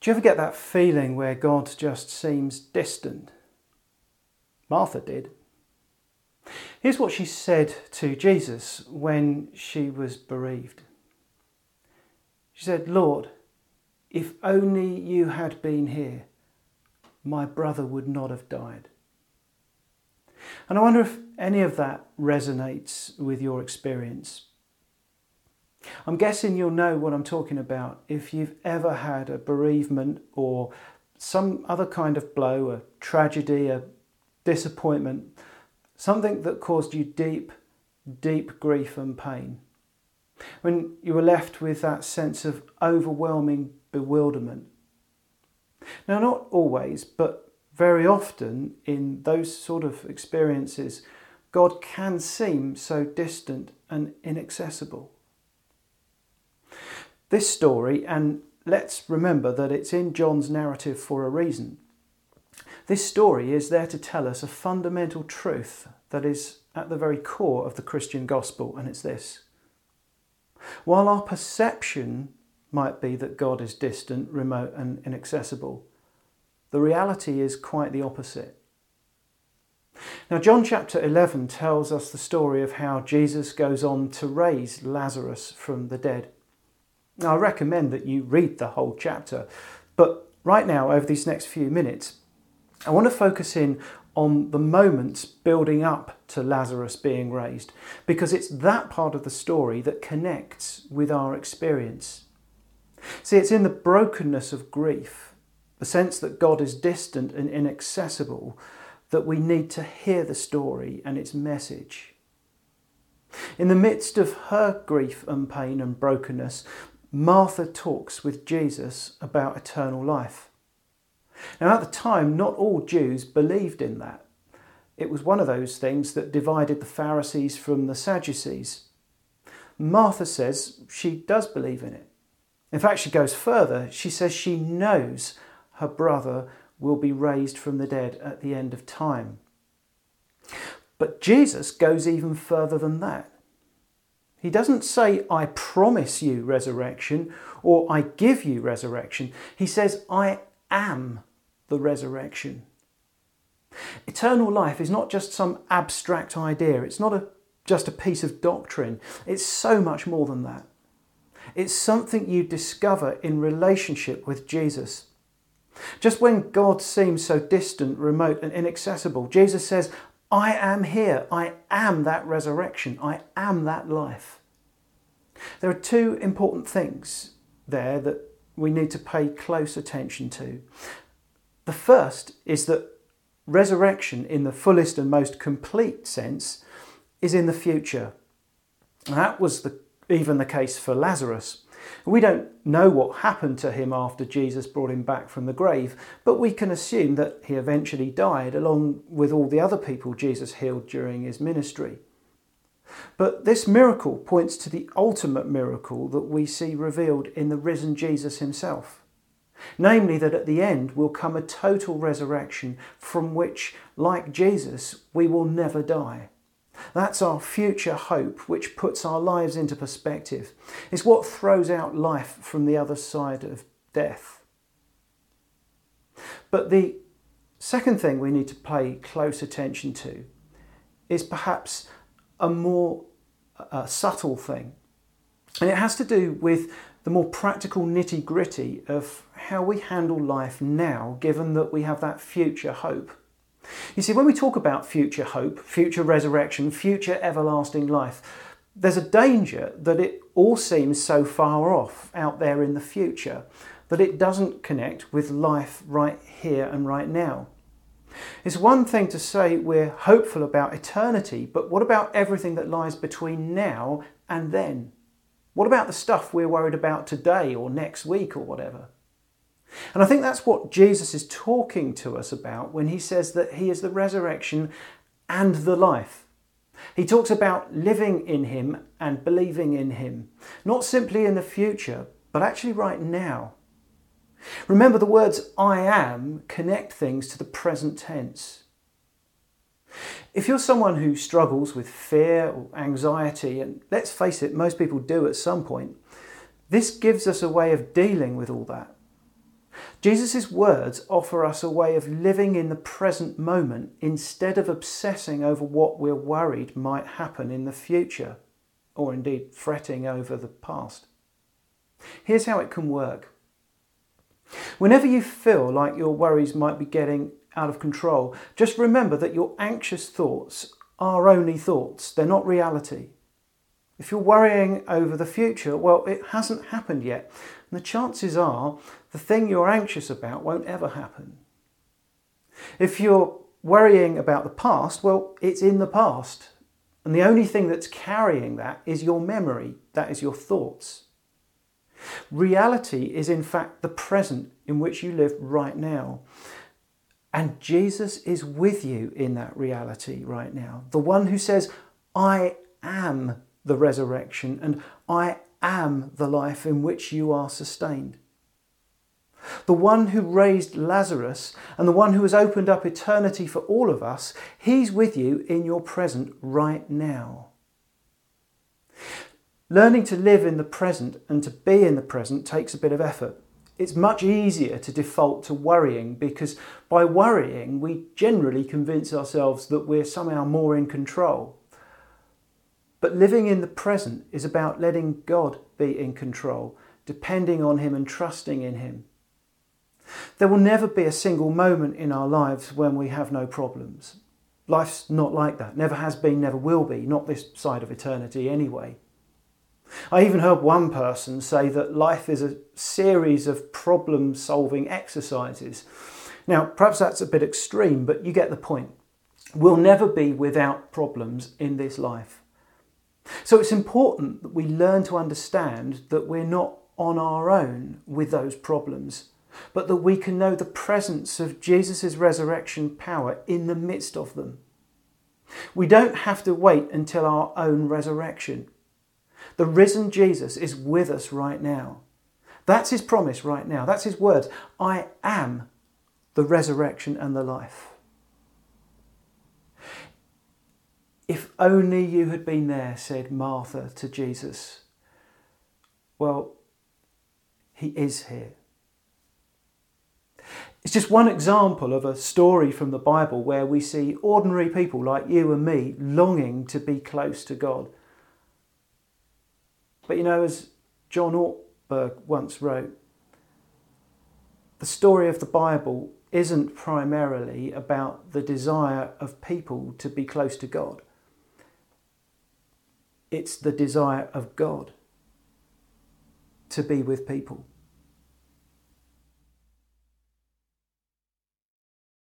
Do you ever get that feeling where God just seems distant? Martha did. Here's what she said to Jesus when she was bereaved. She said, Lord, if only you had been here, my brother would not have died. And I wonder if any of that resonates with your experience. I'm guessing you'll know what I'm talking about if you've ever had a bereavement or some other kind of blow, a tragedy, a disappointment, something that caused you deep, deep grief and pain. When you were left with that sense of overwhelming bewilderment. Now, not always, but very often in those sort of experiences, God can seem so distant and inaccessible. This story, and let's remember that it's in John's narrative for a reason. This story is there to tell us a fundamental truth that is at the very core of the Christian gospel, and it's this. While our perception might be that God is distant, remote, and inaccessible, the reality is quite the opposite. Now, John chapter 11 tells us the story of how Jesus goes on to raise Lazarus from the dead. Now, I recommend that you read the whole chapter, but right now, over these next few minutes, I want to focus in on the moments building up to Lazarus being raised, because it's that part of the story that connects with our experience. See, it's in the brokenness of grief, the sense that God is distant and inaccessible, that we need to hear the story and its message. In the midst of her grief and pain and brokenness, Martha talks with Jesus about eternal life. Now, at the time, not all Jews believed in that. It was one of those things that divided the Pharisees from the Sadducees. Martha says she does believe in it. In fact, she goes further. She says she knows her brother will be raised from the dead at the end of time. But Jesus goes even further than that. He doesn't say, I promise you resurrection or I give you resurrection. He says, I am the resurrection. Eternal life is not just some abstract idea, it's not a, just a piece of doctrine, it's so much more than that. It's something you discover in relationship with Jesus. Just when God seems so distant, remote, and inaccessible, Jesus says, I am here. I am that resurrection. I am that life. There are two important things there that we need to pay close attention to. The first is that resurrection, in the fullest and most complete sense, is in the future. that was the, even the case for Lazarus. We don't know what happened to him after Jesus brought him back from the grave, but we can assume that he eventually died along with all the other people Jesus healed during his ministry. But this miracle points to the ultimate miracle that we see revealed in the risen Jesus himself. Namely, that at the end will come a total resurrection from which, like Jesus, we will never die. That's our future hope, which puts our lives into perspective. It's what throws out life from the other side of death. But the second thing we need to pay close attention to is perhaps a more uh, subtle thing. And it has to do with the more practical nitty gritty of how we handle life now, given that we have that future hope. You see, when we talk about future hope, future resurrection, future everlasting life, there's a danger that it all seems so far off out there in the future that it doesn't connect with life right here and right now. It's one thing to say we're hopeful about eternity, but what about everything that lies between now and then? What about the stuff we're worried about today or next week or whatever? And I think that's what Jesus is talking to us about when he says that he is the resurrection and the life. He talks about living in him and believing in him, not simply in the future, but actually right now. Remember, the words I am connect things to the present tense. If you're someone who struggles with fear or anxiety, and let's face it, most people do at some point, this gives us a way of dealing with all that. Jesus' words offer us a way of living in the present moment instead of obsessing over what we're worried might happen in the future, or indeed fretting over the past. Here's how it can work. Whenever you feel like your worries might be getting out of control, just remember that your anxious thoughts are only thoughts, they're not reality. If you're worrying over the future, well, it hasn't happened yet. And the chances are the thing you're anxious about won't ever happen. If you're worrying about the past, well, it's in the past. And the only thing that's carrying that is your memory, that is your thoughts. Reality is, in fact, the present in which you live right now. And Jesus is with you in that reality right now. The one who says, I am the resurrection and I am the life in which you are sustained. The one who raised Lazarus and the one who has opened up eternity for all of us, he's with you in your present right now. Learning to live in the present and to be in the present takes a bit of effort. It's much easier to default to worrying because by worrying, we generally convince ourselves that we're somehow more in control. But living in the present is about letting God be in control, depending on Him and trusting in Him. There will never be a single moment in our lives when we have no problems. Life's not like that. Never has been, never will be, not this side of eternity anyway. I even heard one person say that life is a series of problem solving exercises. Now, perhaps that's a bit extreme, but you get the point. We'll never be without problems in this life. So it's important that we learn to understand that we're not on our own with those problems, but that we can know the presence of Jesus' resurrection power in the midst of them. We don't have to wait until our own resurrection. The risen Jesus is with us right now. That's his promise right now. That's his words. I am the resurrection and the life. If only you had been there, said Martha to Jesus. Well, he is here. It's just one example of a story from the Bible where we see ordinary people like you and me longing to be close to God. But you know, as John Ortberg once wrote, the story of the Bible isn't primarily about the desire of people to be close to God. It's the desire of God to be with people.